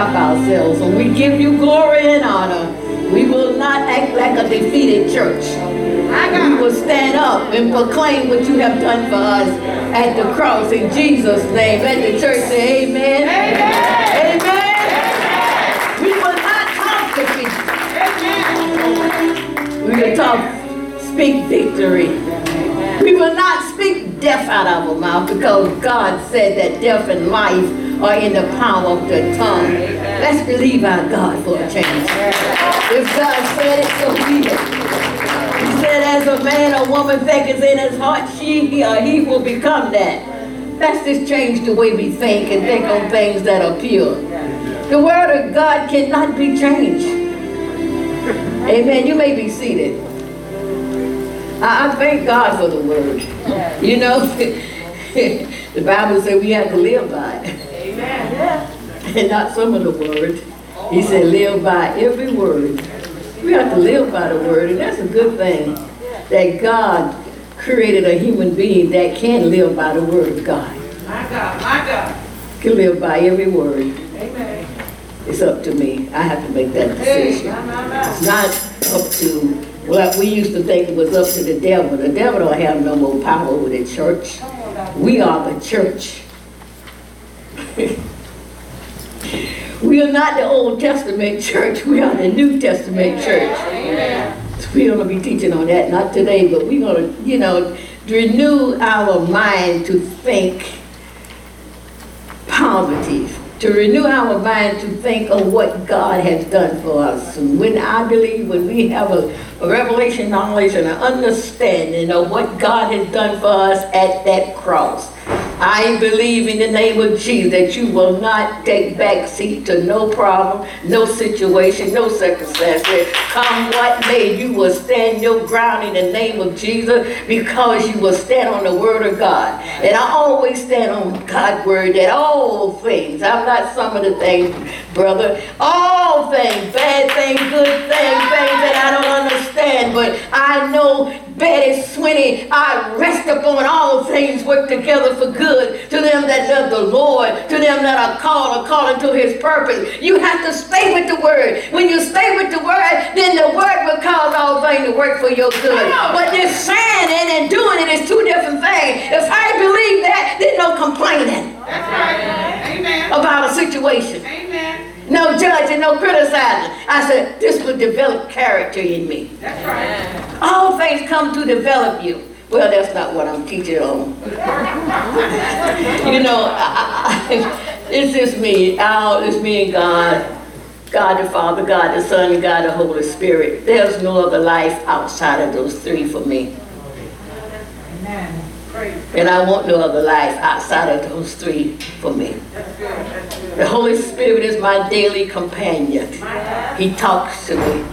stop ourselves. And we give you glory and honor. We will not act like a defeated church. We will stand up and proclaim what you have done for us at the cross in Jesus' name. Let the church say amen. Amen. amen. We will not talk defeat. We will talk, speak victory. We will not speak death out of our mouth because God said that death and life are in the power of the tongue. Let's believe our God for a change. If God said it, so be it He said, as a man or woman thinketh in his heart, she or he will become that. Let's just change the way we think and think on things that are pure. The word of God cannot be changed. Amen. You may be seated. I, I thank God for the word. You know, the Bible said we have to live by it. Amen. And not some of the word. He said, live by every word we have to live by the word, and that's a good thing that God created a human being that can live by the word of God. My God, my God. Can live by every word. Amen. It's up to me. I have to make that decision. It's not up to, well, we used to think it was up to the devil. The devil don't have no more power over the church. We are the church. We are not the Old Testament church. We are the New Testament church. We're going to be teaching on that, not today, but we're going to, you know, renew our mind to think poverty, to renew our mind to think of what God has done for us. And when I believe, when we have a, a revelation knowledge and an understanding of what God has done for us at that cross, I believe in the name of Jesus that you will not take back seat to no problem, no situation, no circumstance. Come what may, you will stand your ground in the name of Jesus because you will stand on the word of God. And I always stand on God's word that all things, I'm not some of the things, brother, all things, bad things, good things, things that I don't understand, but I know Betty Sweeney, I rest upon all things work together for good to them that love the Lord, to them that are called according to his purpose. You have to stay with the word. When you stay with the word, then the word will cause all things to work for your good. But this saying it and doing it is two different things. If I believe that, then no complaining. That's right. Amen. About a situation. Amen no judging, no criticizing. I said, this will develop character in me. That's right. All things come to develop you. Well, that's not what I'm teaching on. you know, I, I, it's just me. Oh, it's me and God. God the Father, God the Son, and God the Holy Spirit. There's no other life outside of those three for me. Amen. And I want no other life outside of those three for me. The Holy Spirit is my daily companion. He talks to me.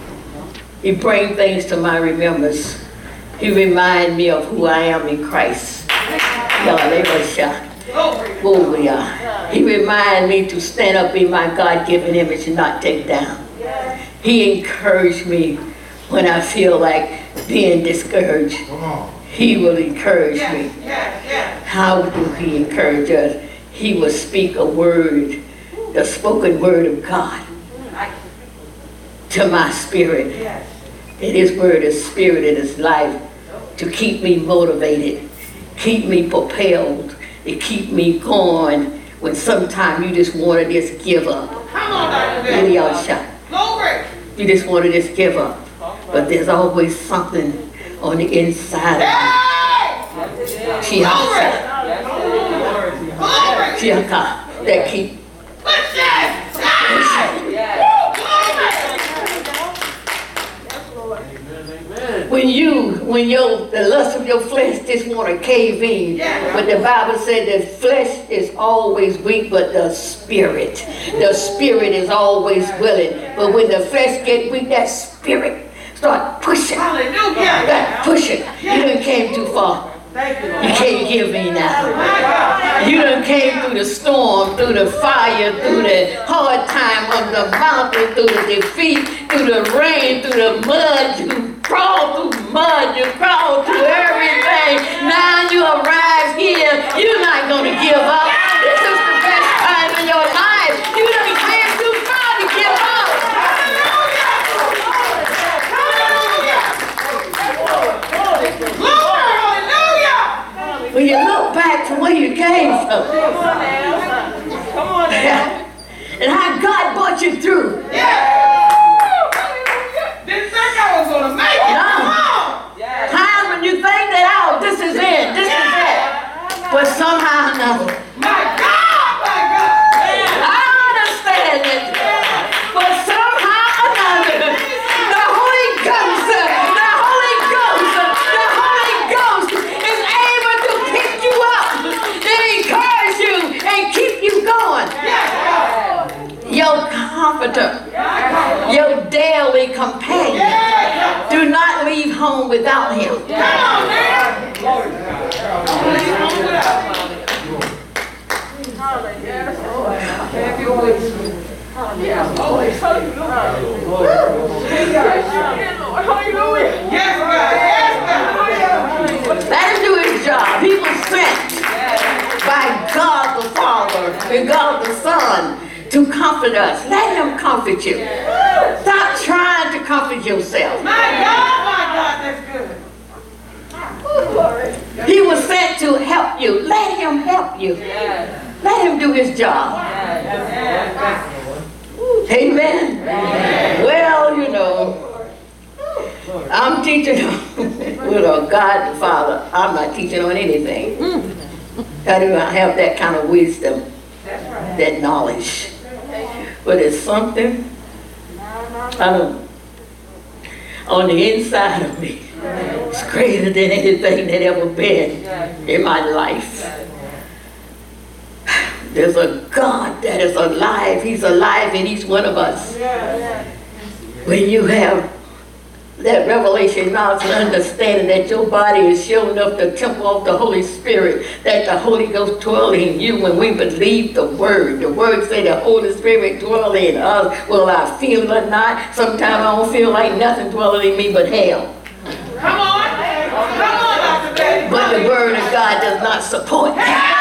He brings things to my remembrance. He reminds me of who I am in Christ. He reminds me to stand up in my God-given image and not take down. He encouraged me when I feel like being discouraged. He will encourage me. How do he encourage us? He will speak a word, the spoken word of God to my spirit. And his word is spirit and his life to keep me motivated, keep me propelled, to keep me going when sometimes you just want to just give up. Come on, You just want to just give up. But there's always something on the inside of you. Chiaka. Chiaka. That keep. When you, when your the lust of your flesh just want to cave in, but the Bible said the flesh is always weak, but the spirit, the spirit is always willing. But when the flesh get weak, that spirit Start pushing. Hallelujah. Push it. You done came too far. You can't give me now. You done came through the storm, through the fire, through the hard time of the mountain, through the defeat, through the rain, through the mud. You crawled through mud, you crawled through everything. Now you arrive here. You're not going to give up. This is the best time in your life. You done came too Jesus. Come on now. Come on now. And how God brought you through. Yeah. Didn't think I was gonna make it. No. Come on. Yeah. Times when you think that, oh, this is it, this is it. But somehow or another, My God, my God. I understand it. But somehow or another, the Holy Ghost, the Holy Ghost, the Holy Ghost is able to pick you up, to encourage you, and keep you going. Your comforter, your daily companion. Do not leave home without him. Come on now. Please come without. Have your way. Hallelujah. Yes, God. Yes, God. Let him do his job. He was sent by God the Father and God the Son to comfort us. Let him comfort you. Stop trying to comfort yourself. My God, my God, that's good. He was sent to help you. Let him help you. Let him do his job. Amen. Well, you know, I'm teaching with a God the Father. I'm not teaching on anything. Hmm. I do not have that kind of wisdom, that knowledge. But it's something um, on the inside of me. It's greater than anything that ever been in my life. There's a God that is alive. He's alive in each one of us. When you have that revelation knowledge and understanding that your body is sure up the temple of the Holy Spirit, that the Holy Ghost dwell in you when we believe the word. The word say the Holy Spirit dwell in us. Will I feel it or not? Sometimes I don't feel like nothing dwelling in me but hell. Come on. Come on, Dr. Betty. But the word of God does not support that.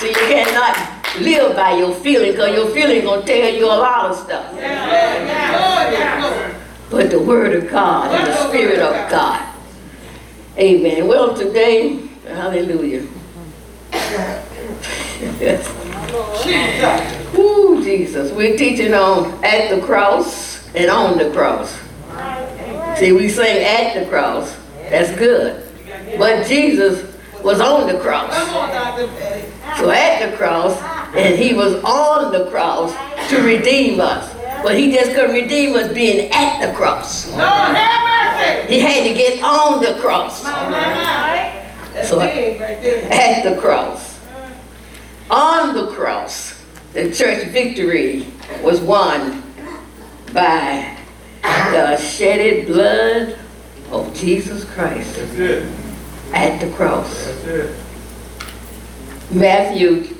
So you cannot live by your feeling because your feeling gonna tell you a lot of stuff. But the word of God and the spirit of God. Amen. Well, today, hallelujah. Ooh, Jesus. We're teaching on at the cross and on the cross. See, we sing at the cross. That's good. But Jesus was on the cross. So at the cross, and he was on the cross to redeem us. But he just couldn't redeem us being at the cross. Lord, have mercy. He had to get on the cross. So- big right there. At the cross. On the cross, the church victory was won by the shedded blood of Jesus Christ That's it. at the cross. That's it. Matthew,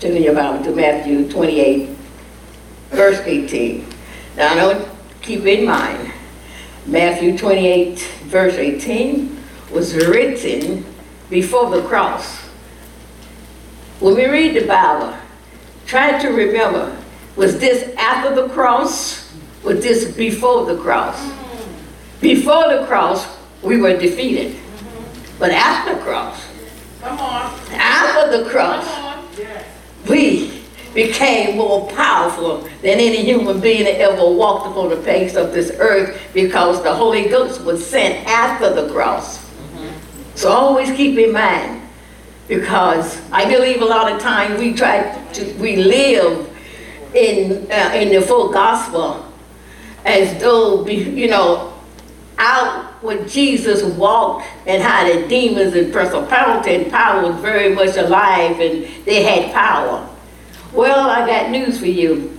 turn your Bible to Matthew 28, verse 18. Now, I don't keep in mind, Matthew 28, verse 18 was written before the cross. When we read the Bible, try to remember, was this after the cross? Was this before the cross? Before the cross, we were defeated. But after the cross, Come on. after the cross. We became more powerful than any human being that ever walked upon the face of this earth because the Holy Ghost was sent after the cross. So always keep in mind, because I believe a lot of times we try to, we live in, uh, in the full gospel as though, you know, out when Jesus walked and how the demons and principality and power was very much alive and they had power. Well, I got news for you.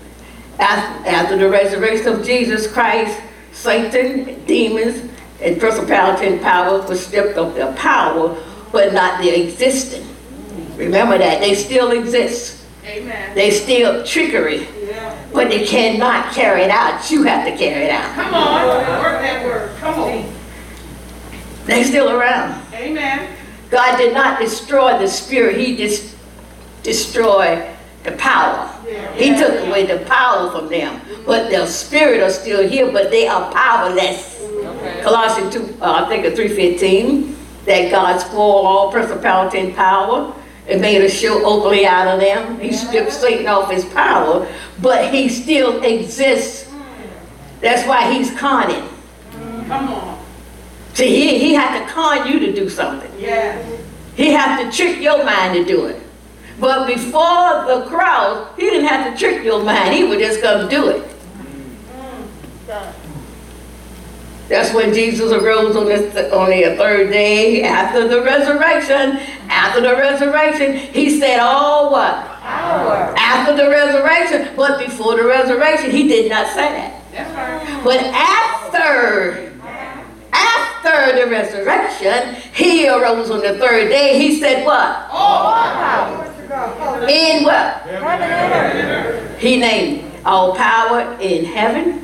After the resurrection of Jesus Christ, Satan, demons, and principality and power was stripped of their power, but not their existence. Remember that, they still exist. Amen. They still trickery, Yeah. but they cannot carry it out. You have to carry it out. Come on. Work that word. Come on. They're still around. Amen. God did not destroy the spirit, He just destroyed the power. He took away the power from them. But their spirit are still here, but they are powerless. Colossians 2, uh, I think of 3.15. that God spoiled all principality and power and made a show openly out of them. He stripped Satan off his power, but he still exists. That's why he's conning. Come on. See, he, he had to con you to do something. Yes. He had to trick your mind to do it. But before the cross, he didn't have to trick your mind. He would just come do it. That's when Jesus arose on the, on the third day after the resurrection. After the resurrection, he said, all what? Power. After the resurrection. But before the resurrection, he did not say that. Right. But after, after the resurrection, he arose on the third day. He said what? All Power. In what? Heaven. He named all power in heaven,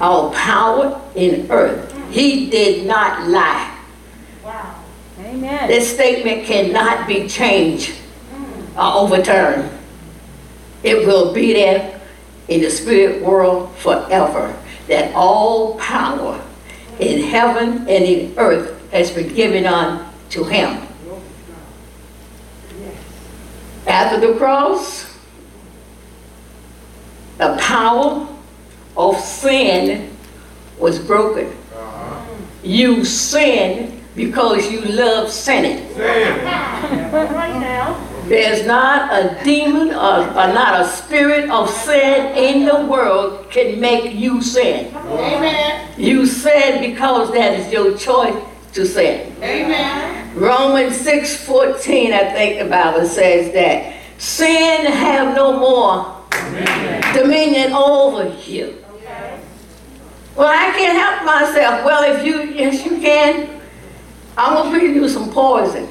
all power in earth. He did not lie. Wow. Amen. This statement cannot be changed or overturned. It will be there in the spirit world forever. That all power in heaven and in earth has been given on to him. After the cross, the power of sin was broken. Uh-huh. You sinned because you love sinning. Right now. There's not a demon or, or not a spirit of sin in the world can make you sin. Amen. You sin because that is your choice to sin. Amen. Romans 6:14, I think the Bible says that sin have no more dominion over you. Well, I can't help myself. Well, if you, yes, you can. I'm gonna feed you some poison.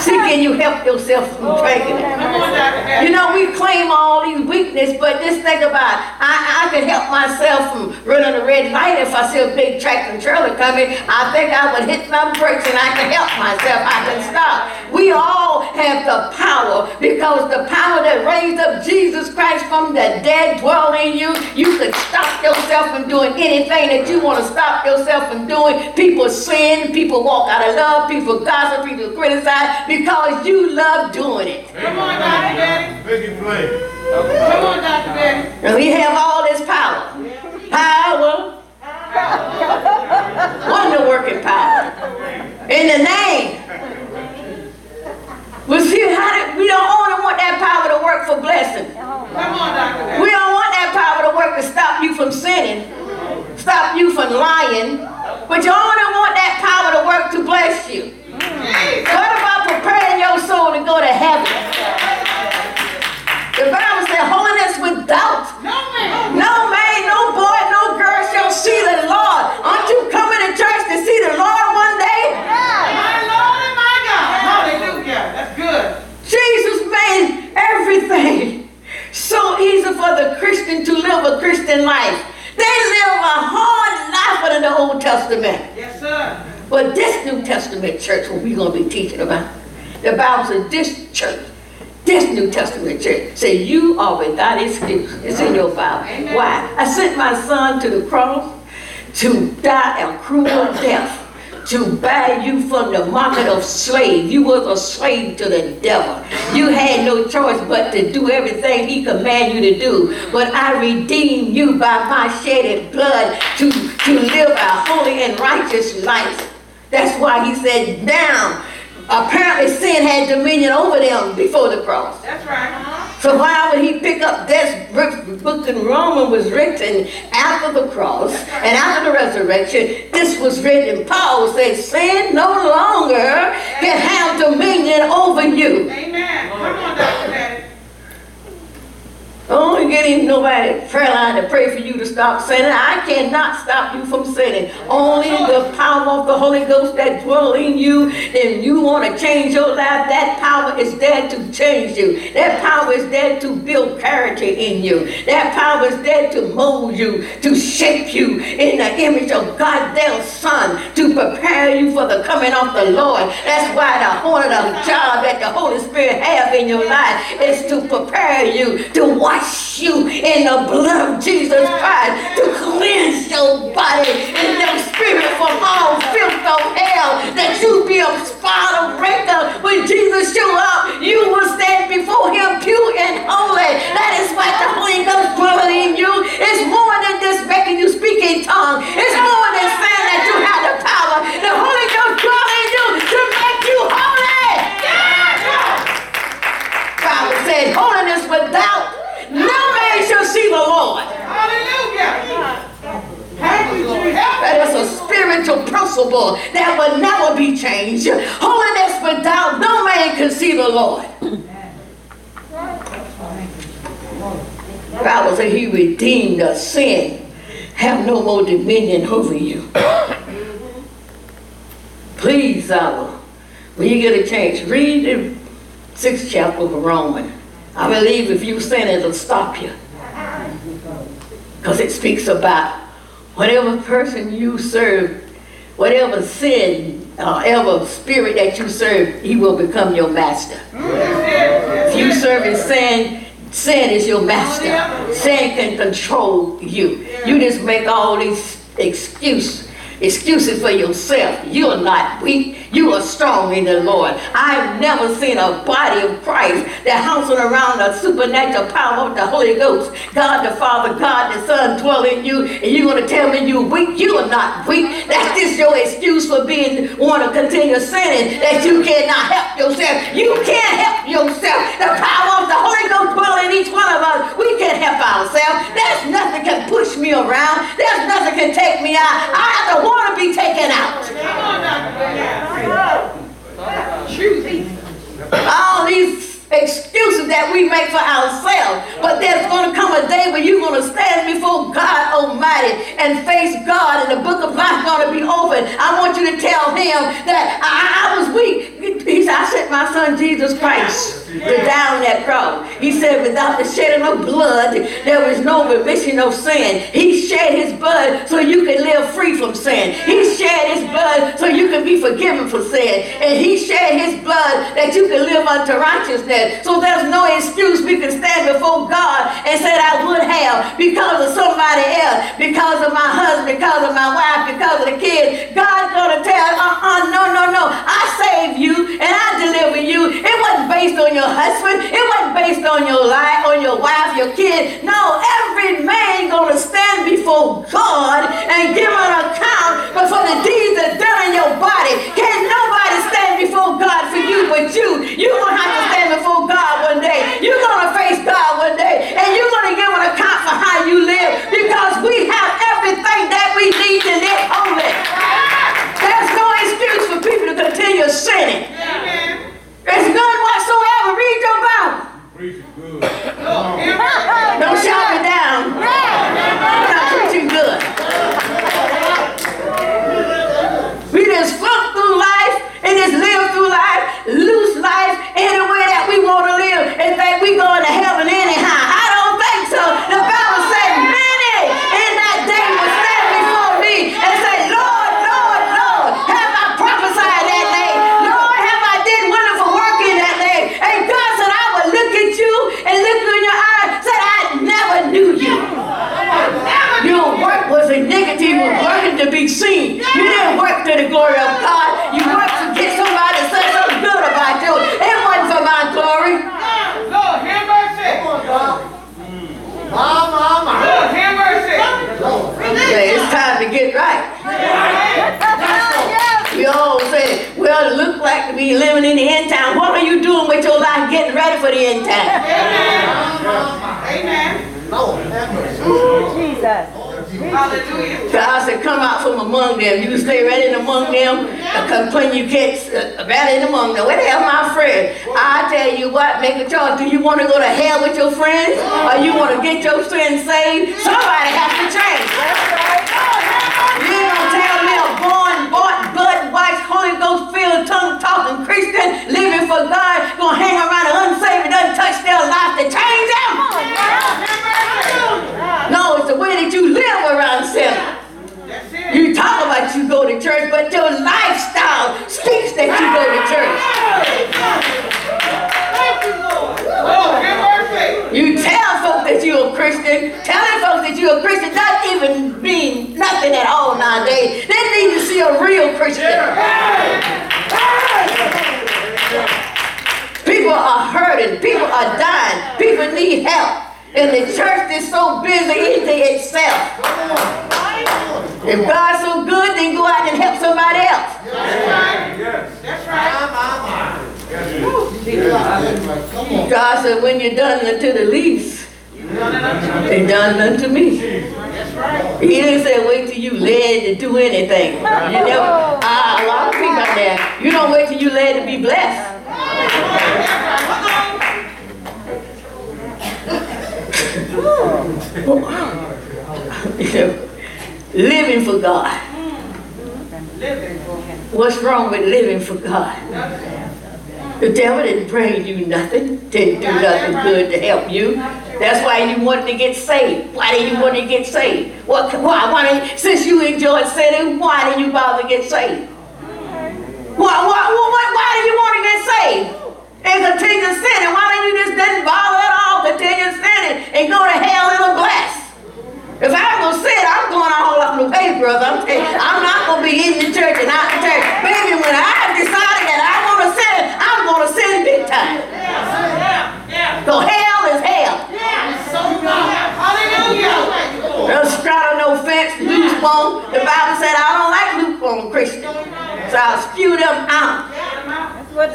See, can you help yourself from drinking it? You know, we claim all these weakness, but just think about it. I, I can help myself from running a red light if I see a big tractor trailer coming. I think I would hit my brakes and I can help myself. I can stop. We all have the power because the power that raised up Jesus Christ from the dead dwell in you. You can stop yourself from doing anything that you want to stop yourself from doing. People sin, people walk out of love, people gossip, people criticize because you love doing it. Come on, Dr. Daddy. Make it plain. Come on, Dr. Daddy. And we have all this power. Power. Wonder working power. In the name. But see how that, we don't only want that power to work for blessing. Come on, Dr. We don't want that power to work to stop you from sinning, stop you from lying. But you only want that power to work to bless you. What about preparing your soul to go to heaven? The Bible said holiness without No man, no boy, no girl shall see the Lord. Aren't you coming to church to see the Lord one day? My Lord and my God. Hallelujah. That's good. Jesus made everything so the Christian to live a Christian life. They live a hard life under the Old Testament. Yes, sir. But this New Testament church, what we're going to be teaching about, the Bible says this church, this New Testament church, say you are without excuse. It's in your Bible. Amen. Why? I sent my son to the cross to die a cruel death, to buy you from the market of slave. You was a slave to the devil. You had no choice but to do everything he commanded you to do. But I redeemed you by my shedded blood to, to live a holy and righteous life. That's why he said, now, apparently sin had dominion over them before the cross. That's right. Uh-huh. So why would he pick up this book, in Roman was written after the cross and after the resurrection? This was written. Paul says, sin no longer can have dominion over you. Amen. Come on, Dr. Daddy. Don't get in nobody prayer line to pray for you to stop sinning. I cannot stop you from sinning. Only the power of the Holy Ghost that dwell in you. If you want to change your life, that power is there to change you. That power is there to build character in you. That power is there to mold you, to shape you in the image of God their Son, to prepare you for the coming of the Lord. That's why the Holy of the job that the Holy Spirit have in your life is to prepare you, to wash you in the blood of Jesus Christ, to cleanse your body and your spirit from all filth of hell, that you be a spot of breaker. When Jesus show up, you will stand before him pure and holy. That is why the Holy Ghost dwelling in you. It's more than just making you speak in tongues. It's more than saying that you have the power. The Holy Ghost dwelling in you to make you holy. Bible said, holiness without no man shall see the Lord. Hallelujah. Thank you, Jesus. That is a spiritual principle that will never be changed. Holiness without no man can see the Lord. Bible said he redeemed us, sin have no more dominion over you. Please, our, when you get a chance, read the sixth chapter of Romans. I believe if you sin, it'll stop you. Because it speaks about whatever person you serve, whatever sin, uh, spirit that you serve, he will become your master. If you serve in sin, sin is your master. Sin can control you. You just make all these excuses. Excuses for yourself. You are not weak. You are strong in the Lord. I've never seen a body of Christ that houses around the supernatural power of the Holy Ghost. God the Father, God the Son dwell in you, and you're going to tell me you're weak. You are not weak. That's just your excuse for being want to continue sinning. That you cannot help yourself. You can't help yourself. The power of the Holy Ghost dwell in each one of us. We can't help ourselves. There's nothing can push me around. There's nothing can take me out. I have to want to be taken out. Come on now. Choose. all these that we make for ourselves. But there's going to come a day when you're going to stand before God Almighty and face God, and the book of life going to be open. I want you to tell Him that I, I was weak. He said, I sent my son Jesus Christ to die that cross. He said, without the shedding of blood, there was no remission of sin. He shed his blood so you could live free from sin. He shed his blood so you can be forgiven for sin. And he shed his blood that you could live unto righteousness. So there's no excuse we can stand before God and say I would have because of somebody else, because of my husband, because of my wife, because of the kids. God's gonna tell, uh-uh, no, no, no. I saved you and I deliver you. It wasn't based on your husband. It wasn't based on your life, on your wife, your kid. No, every man gonna stand before God and give an account but for the deeds that's done in your body. Can't nobody stand before God for you but you. You're gonna have to stand before God one day. You're gonna face God one day. And you're gonna give an account for how you live because we have everything that we need to live holy. There's no excuse for people to continue sinning. Amen. There's none whatsoever. Read your Bible. Preach it good. Don't shout me down. I'm not preaching good. We just float through life and just live through life, loose life any way that we want to live and think we going to heaven anyhow. I don't think so. The Bible said many in that day will stand before me and say, Lord, Lord, Lord, have I prophesied that name? Lord, have I did wonderful work in that name? And God said, I will look at you and look you in your eyes, said, I never knew you. Your work was iniquity, you were working to be seen. You didn't work to the glory of God. You worked to get somebody to say something good about you. It wasn't for my glory. Lord, have mercy. Lord, have mercy. Yeah, it's time to get right. We all say, well, it look like to be living in the end time. What are you doing with your life getting ready for the end time? Amen. Jesus. Hallelujah. God said, come out from among them. You stay right in among them. And complain you can't uh, right in among them. Where the hell my friend? I tell you what, make a choice. Do you want to go to hell with your friends? Or you want to get your friends saved? Somebody has to change. little tongue talking Christian living for God gonna hang around an unsaved doesn't touch their life to change them. No, it's the way that you live around sin. You talk about you go to church, but your lifestyle speaks that you go to church. You tell folks that you're a Christian, telling folks that you're a Christian not even mean nothing at all nowadays. They need to see a real Christian. People are hurting. People are dying. People need help. And the church is so busy eating itself. If God's so good, then go out and help somebody else. Yes. That's right. God said, when you're done unto the least, they done unto me. He didn't say wait till you led to do anything. You never, ah, a lot of people out there, you don't wait till you led to be blessed. living for God. Living for him. What's wrong with living for God? The devil didn't bring you nothing, didn't do nothing good to help you. That's why you wanted to get saved. Why did you want to get saved? What? Why? Why? Since you enjoyed sinning, why did you bother to get saved? Why? Why? Why? Why do you want to get saved? And continue sinning. Why don't you just didn't bother at all? Continue sinning and go to hell in a glass. If I'm gonna sin, I'm going all up the pay, brother. I'm I'm not gonna be in the church and out the church. Baby, when I've decided that I wanna sin, I'm gonna sin big time. So hell is hell. Hallelujah. Don't straddle no fence, lukewarm. The Bible said I don't like lukewarm Christians. So I'll spew them out.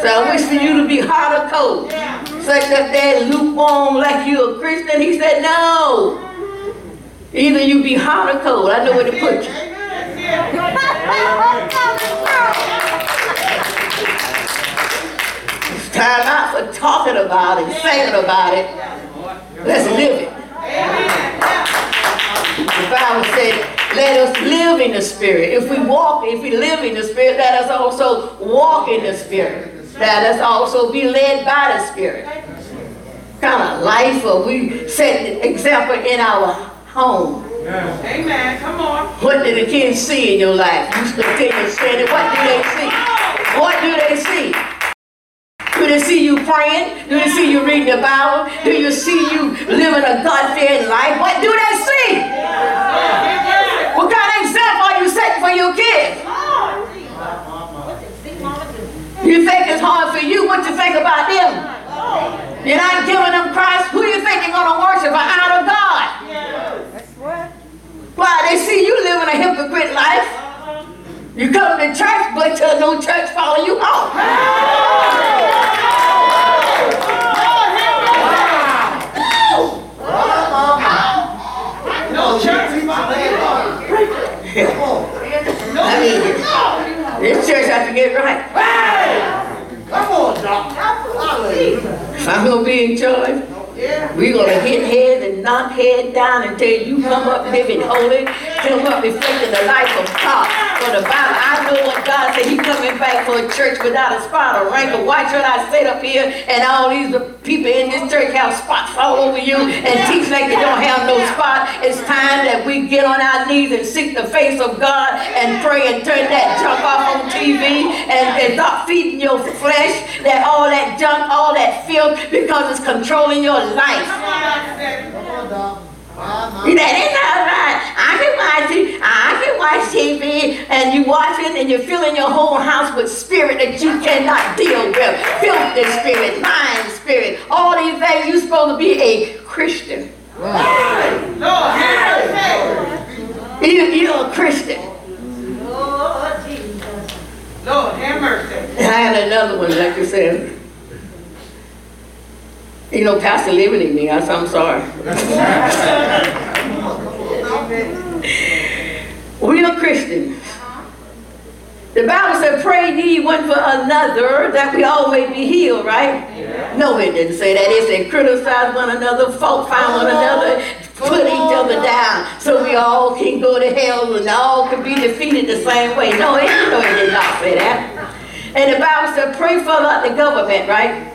So I wish for you to be hot or cold. Such that they're lukewarm like you a Christian. He said, no. Either you be hot or cold. I know where to put you. It's time out for talking about it, saying about it. Let's live it. The Bible said, let us live in the Spirit. If we walk, if we live in the Spirit, let us also walk in the Spirit. Let us also be led by the Spirit. kind of life are we set the example in our home? Amen. Come on. What do the kids see in your life? You continue standing. What do they see? What do they see? Do they see you praying? Do they see you reading the Bible? Do you see you living a God-fearing life? What do they see? What kind of example are you setting for your kids? You think it's hard for you? What you think about them? You're not giving them Christ. Who do you think you're going to worship? An out of God. Why? They see you living a hypocrite life. You come to church, but till no church follow you home. No church. I mean, this church has to get right. Come on, Doc. I'm gonna be in charge, we're gonna hit head and knock head down until you come up living holy, come up reflecting the life of God. For the Bible, I know what God said. He coming back for a church without a spot or wrinkle. Why should I sit up here and all these people in this church have spots all over you and teach like they don't have no spot? It's time that we get on our knees and seek the face of God and pray and turn that junk off on TV and, and stop feeding your flesh, that all that junk, all that filth, because it's controlling your life. Know, it's not right. I can watch it. I can watch TV, and you watch it, and you're filling your whole house with spirit that you cannot deal with. Filthy spirit, lying spirit, all these things. You're supposed to be a Christian. Lord, have mercy. You, you're a Christian. Lord, have mercy. And I had another one, like you said. You know, Pastor Liberty me. I said, I'm sorry. We are Christians. The Bible said, pray ye one for another that we all may be healed, right? No, it didn't say that. It said, criticize one another, fault find one another, put each other down so we all can go to hell and all can be defeated the same way. No, it, no, it did not say that. And the Bible said, pray for the government, right?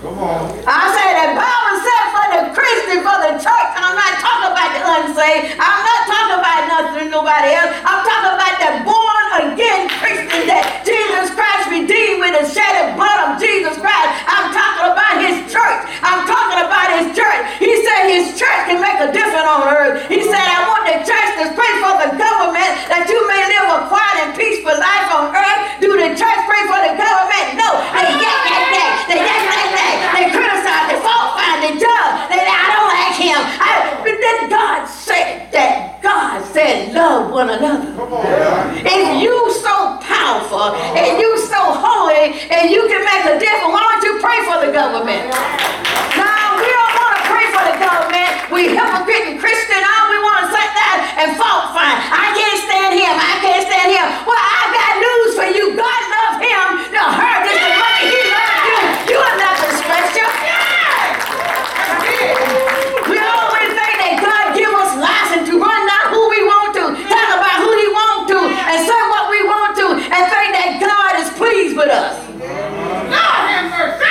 Come on. I say the Bible said for the Christian, for the church, and I'm not talking about the unsaved. I'm not talking about nothing nobody else. I'm talking about the born again Christian that Jesus Christ redeemed with the shedded blood of Jesus Christ. I'm talking about his church. I'm talking about his church. He said his church can make a difference on earth. He said, I want the church to pray for the government that you may live a quiet and peaceful life on earth. Do the church pray for the government? No. They yak, yak, yak. They yak, yak, yak. They criticize one another. If you so powerful and you so holy and you can make a difference, why don't you pray for the government? No, we don't want to pray for the government. We hypocrite and Christian, all we want to sit there and fault find. I can't stand him. I can't stand him. Well, I got news for you. God loves him. The her just as much as he loves you. You are nothing special. We always think that God give us license to run down who we want to, talk about who he want to, and say what we want to, and think that God is pleased with us. Lord have mercy.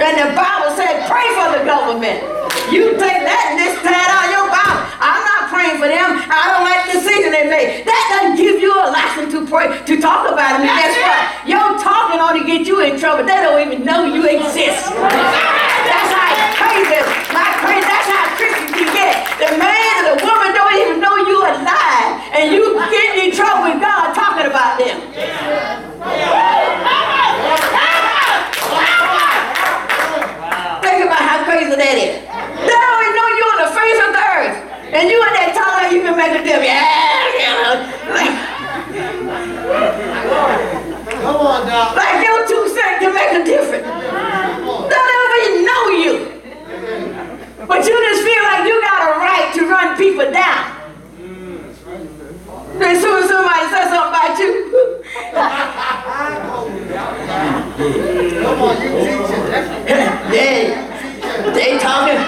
And the Bible said, pray for the government. You take that and this pad out your Bible. I'm not praying for them. I don't like the decision they made. That doesn't give you a license to pray, to talk about them. And guess what? Your talking only get you in trouble. They don't even know exist. That's how crazy, my crazy, that's how Christians can get. The man and the woman don't even know you alive. And you getting in trouble with God talking about them. Think about how crazy that is. They don't even know you on the face of the earth. And you in talking like you can make a difference. Yeah, yeah. Come on, Doc. like your two cents can make a difference. They don't even know you. But you just feel like you got a right to run people down. As soon as somebody says something about you, Come on, you teaching. That's they, they talking,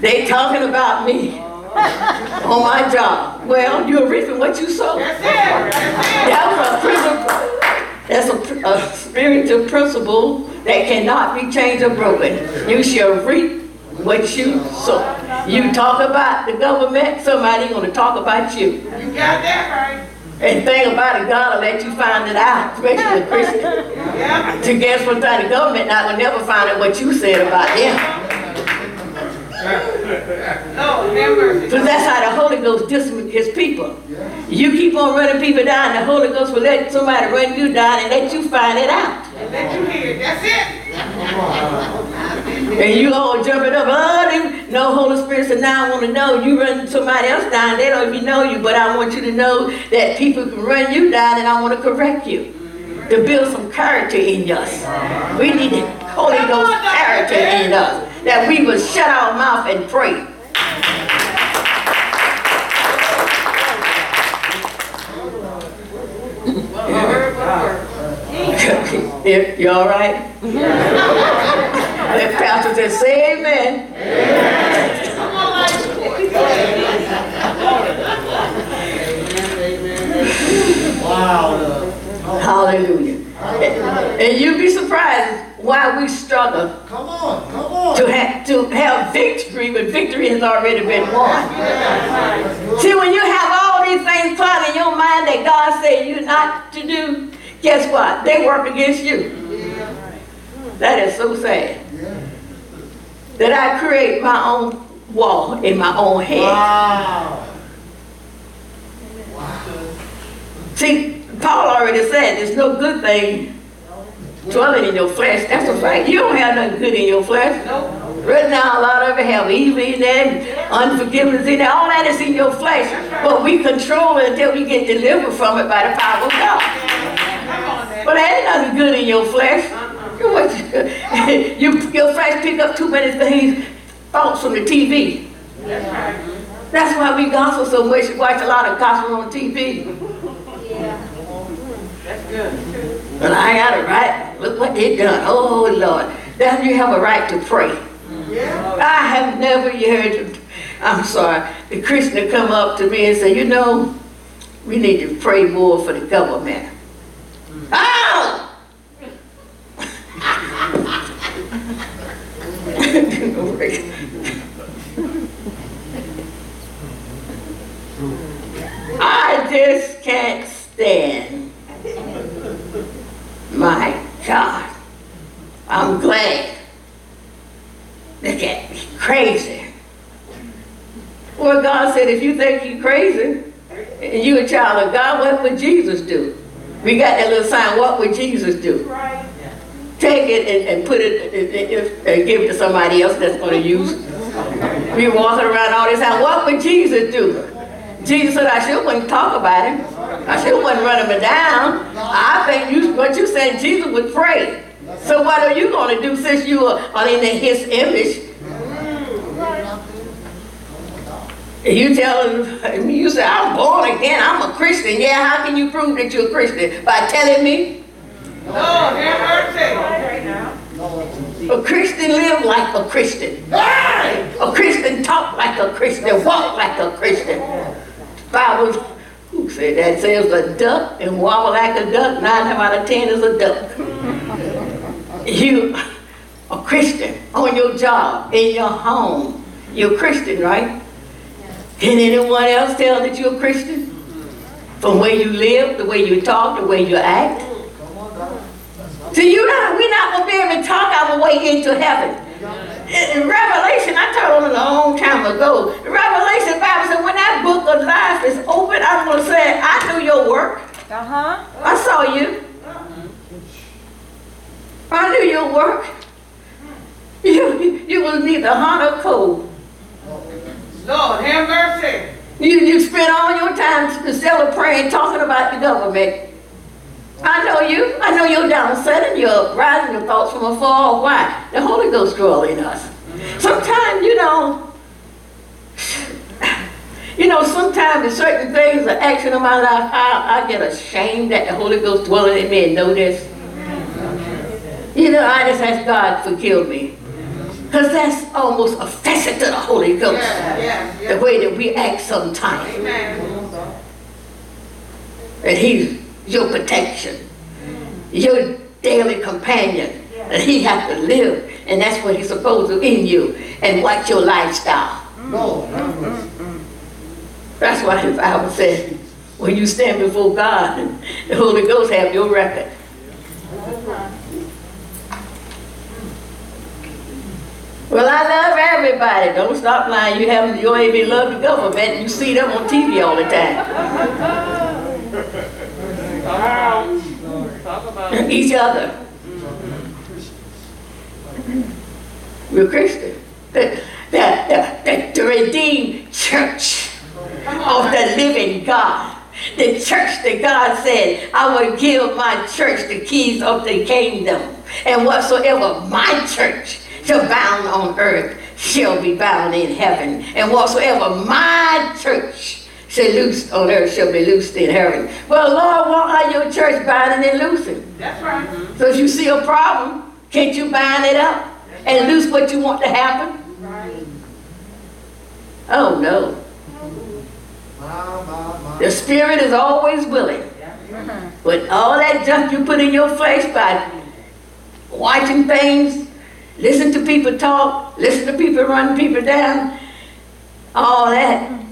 they talking about me on my job. Well, you're reaping what you sow. That's it. That's it. That's a principle. That's a, a spiritual principle that cannot be changed or broken. You shall reap what you sow. You talk about the government, somebody gonna talk about you. You got that right. And think about it, God will let you find it out, especially a Christian. Yeah. To guess what time the government I gonna never find out what you said about them. Lord have mercy. Because that's how the Holy Ghost deals with his people. You keep on running people down, the Holy Ghost will let somebody run you down and let you find it out. And let you hear it. That's it. And you all jumping up, oh, they, no, Holy Spirit said, now I want to know. You run somebody else down, they don't even know you, but I want you to know that people can run you down and I want to correct you. To build some character in us. We need the Holy Ghost character in us. That we would shut our mouth and pray. You all right? Let pastor just say amen. Wow. Hallelujah. And, and you'd be surprised why we struggle Come on, come on. to have to have victory when victory has already been won. See, when you have all these things clouded in your mind that God said you not to do, guess what? They work against you. That is so sad. That I create my own wall in my own head. Wow. See, Paul already said there's no good thing dwelling in your flesh. That's a fact. You don't have nothing good in your flesh. Right now, a lot of it have evil in there, unforgiveness in there. All that is in your flesh. But we control it until we get delivered from it by the power of God. Come on, man. But there ain't nothing good in your flesh. You, your flesh pick up too many things, thoughts from the TV. That's why we gossip so much. We watch a lot of gossip on TV. But I got a right. Look what they done. Oh Lord. Then you have a right to pray. I have never heard, I'm sorry, the Christian come up to me and say, you know, we need to pray more for the government. Mm. Oh! I just can't stand. My God. I'm glad. At me, crazy. Well, God said, if you think you're crazy, and you a child of God, what would Jesus do? We got that little sign, what would Jesus do? Right. Take it and, and put it, and- give it to somebody else that's gonna use it. We walking around all this time, what would Jesus do? Jesus said I sure wouldn't talk about him. I sure wouldn't run him down. I think you, what you said, Jesus would pray. So what are you going to do since you are in his image? You tell him, you say, I'm born again, I'm a Christian. Yeah, how can you prove that you're a Christian? By telling me? Lord, have mercy. Right now. A Christian live like a Christian. A Christian talk like a Christian, walk like a Christian. Bible, who said that? Says a duck and wobble like a duck. Nine out of ten is a duck. You, a Christian, on your job, in your home, you're a Christian, right? Can anyone else tell that you're a Christian? From where you live, the way you talk, the way you act? See, you not, we're not gonna be able to talk our way into heaven. In in Revelation, I told them a long time ago. The Revelation Bible said, when that book of life is open, I'm gonna say, I knew your work. Uh-huh. I saw you. Uh-huh. I knew your work. You, you, you was neither hot or cold. Lord, have mercy. You, you spent all your time celebrating, talking about the government. I know you. I know you're down setting, you're rising your thoughts from afar. Why? The Holy Ghost dwells in us. Sometimes, you know, you know, sometimes in certain things, the action of my life, I, I get ashamed that the Holy Ghost dwelling in me and know this. You know, I just ask God to forgive me. Because that's almost offensive to the Holy Ghost. Yeah, yeah, The way that we act sometimes. Amen. And He's your protection, your daily companion. And He has to live. And that's what He's supposed to be in you and watch your lifestyle. Lord, have mercy. That's why the Bible says, when you stand before God, the Holy Ghost have your record. Well, I love everybody. Don't stop lying. You haven't, you ain't even love the government. You see them on TV all the time. Talk about Each other. Mm-hmm. We're Christian. The, the, the, the redeemed church of the living God. The church that God said, I will give my church the keys of the kingdom. And whatsoever my church shall bound on earth shall be bound in heaven. And whatsoever my church shall loose on oh, earth shall be loosed in heaven. Well, Lord, why are your church binding and loosing? That's right. So if you see a problem, can't you bind it up and loose what you want to happen? Right. Oh no. My, my, my. The spirit is always willing. But all that junk you put in your flesh by watching things, listen to people talk, listen to people run people down, all that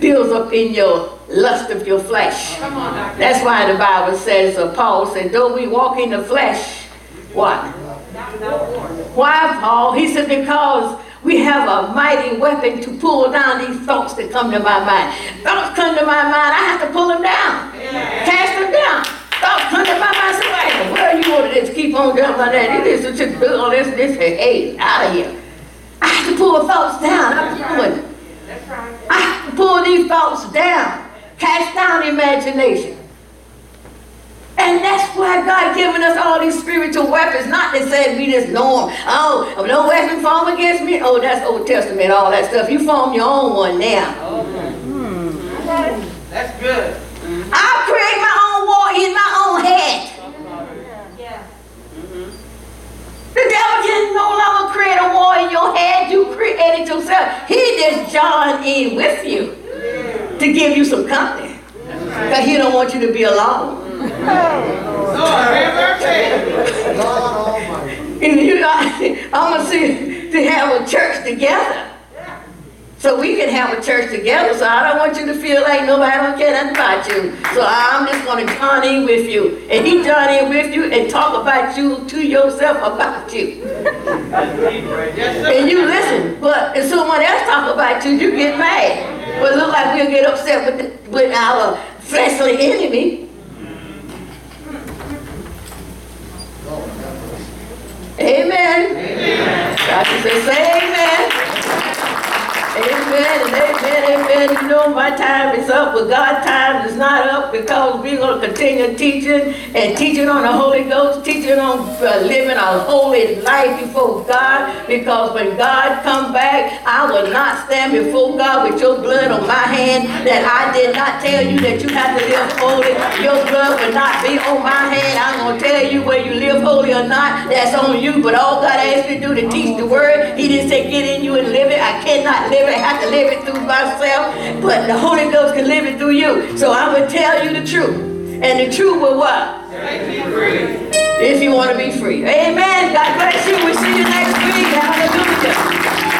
builds up in your lust of your flesh. Come on now. That's why the Bible says, uh, Paul said, though we walk in the flesh, what? Why, Paul? He said, because we have a mighty weapon to pull down these thoughts that come to my mind. Thoughts come to my mind, I have to pull them down, cast them down. Thoughts come to my mind, say, "Wait, well, you want to just keep on doing like that? This is just do all this, this, hey, out of here. I have to pull thoughts down. I'm doing. That's right. I have to pull these thoughts down, cast down imagination. And that's why God given us all these spiritual weapons, not to say we just know them. Oh, no weapon formed against me. Oh, that's Old Testament, all that stuff. You form your own one now. That's good. I create my own war in my own head. Yeah. The devil can no longer create a war in your head. You created yourself. He just joined in with you to give you some company. Because he don't want you to be alone. Lord, have mercy. God Almighty. And you know, I'm gonna see to have a church together. So we can have a church together. So I don't want you to feel like nobody don't care nothing about you. So I'm just gonna join in with you. And he join in with you and talk about you to yourself about you. And you listen. But if someone else talk about you, you get mad. It look like we'll get upset with, the, with our fleshly enemy. Lord, have mercy. Amen. Amen. God says, say. Amen. Amen, and amen, amen. You know my time is up, but God's time is not up because we're gonna continue teaching and teaching on the Holy Ghost, teaching on uh, living a holy life before God. Because when God come back, I will not stand before God with your blood on my hand. That I did not tell you that you have to live holy. Your blood will not be on my hand. I'm gonna tell you whether you live holy or not. That's on you. But all God asked me to do to teach the word, He didn't say get in you and live it. I cannot live I have to live it through myself, but the Holy Ghost can live it through you. So I'm going to tell you the truth. And the truth will what? Free. If you want to be free. Amen. God bless you. We'll see you next week. Hallelujah.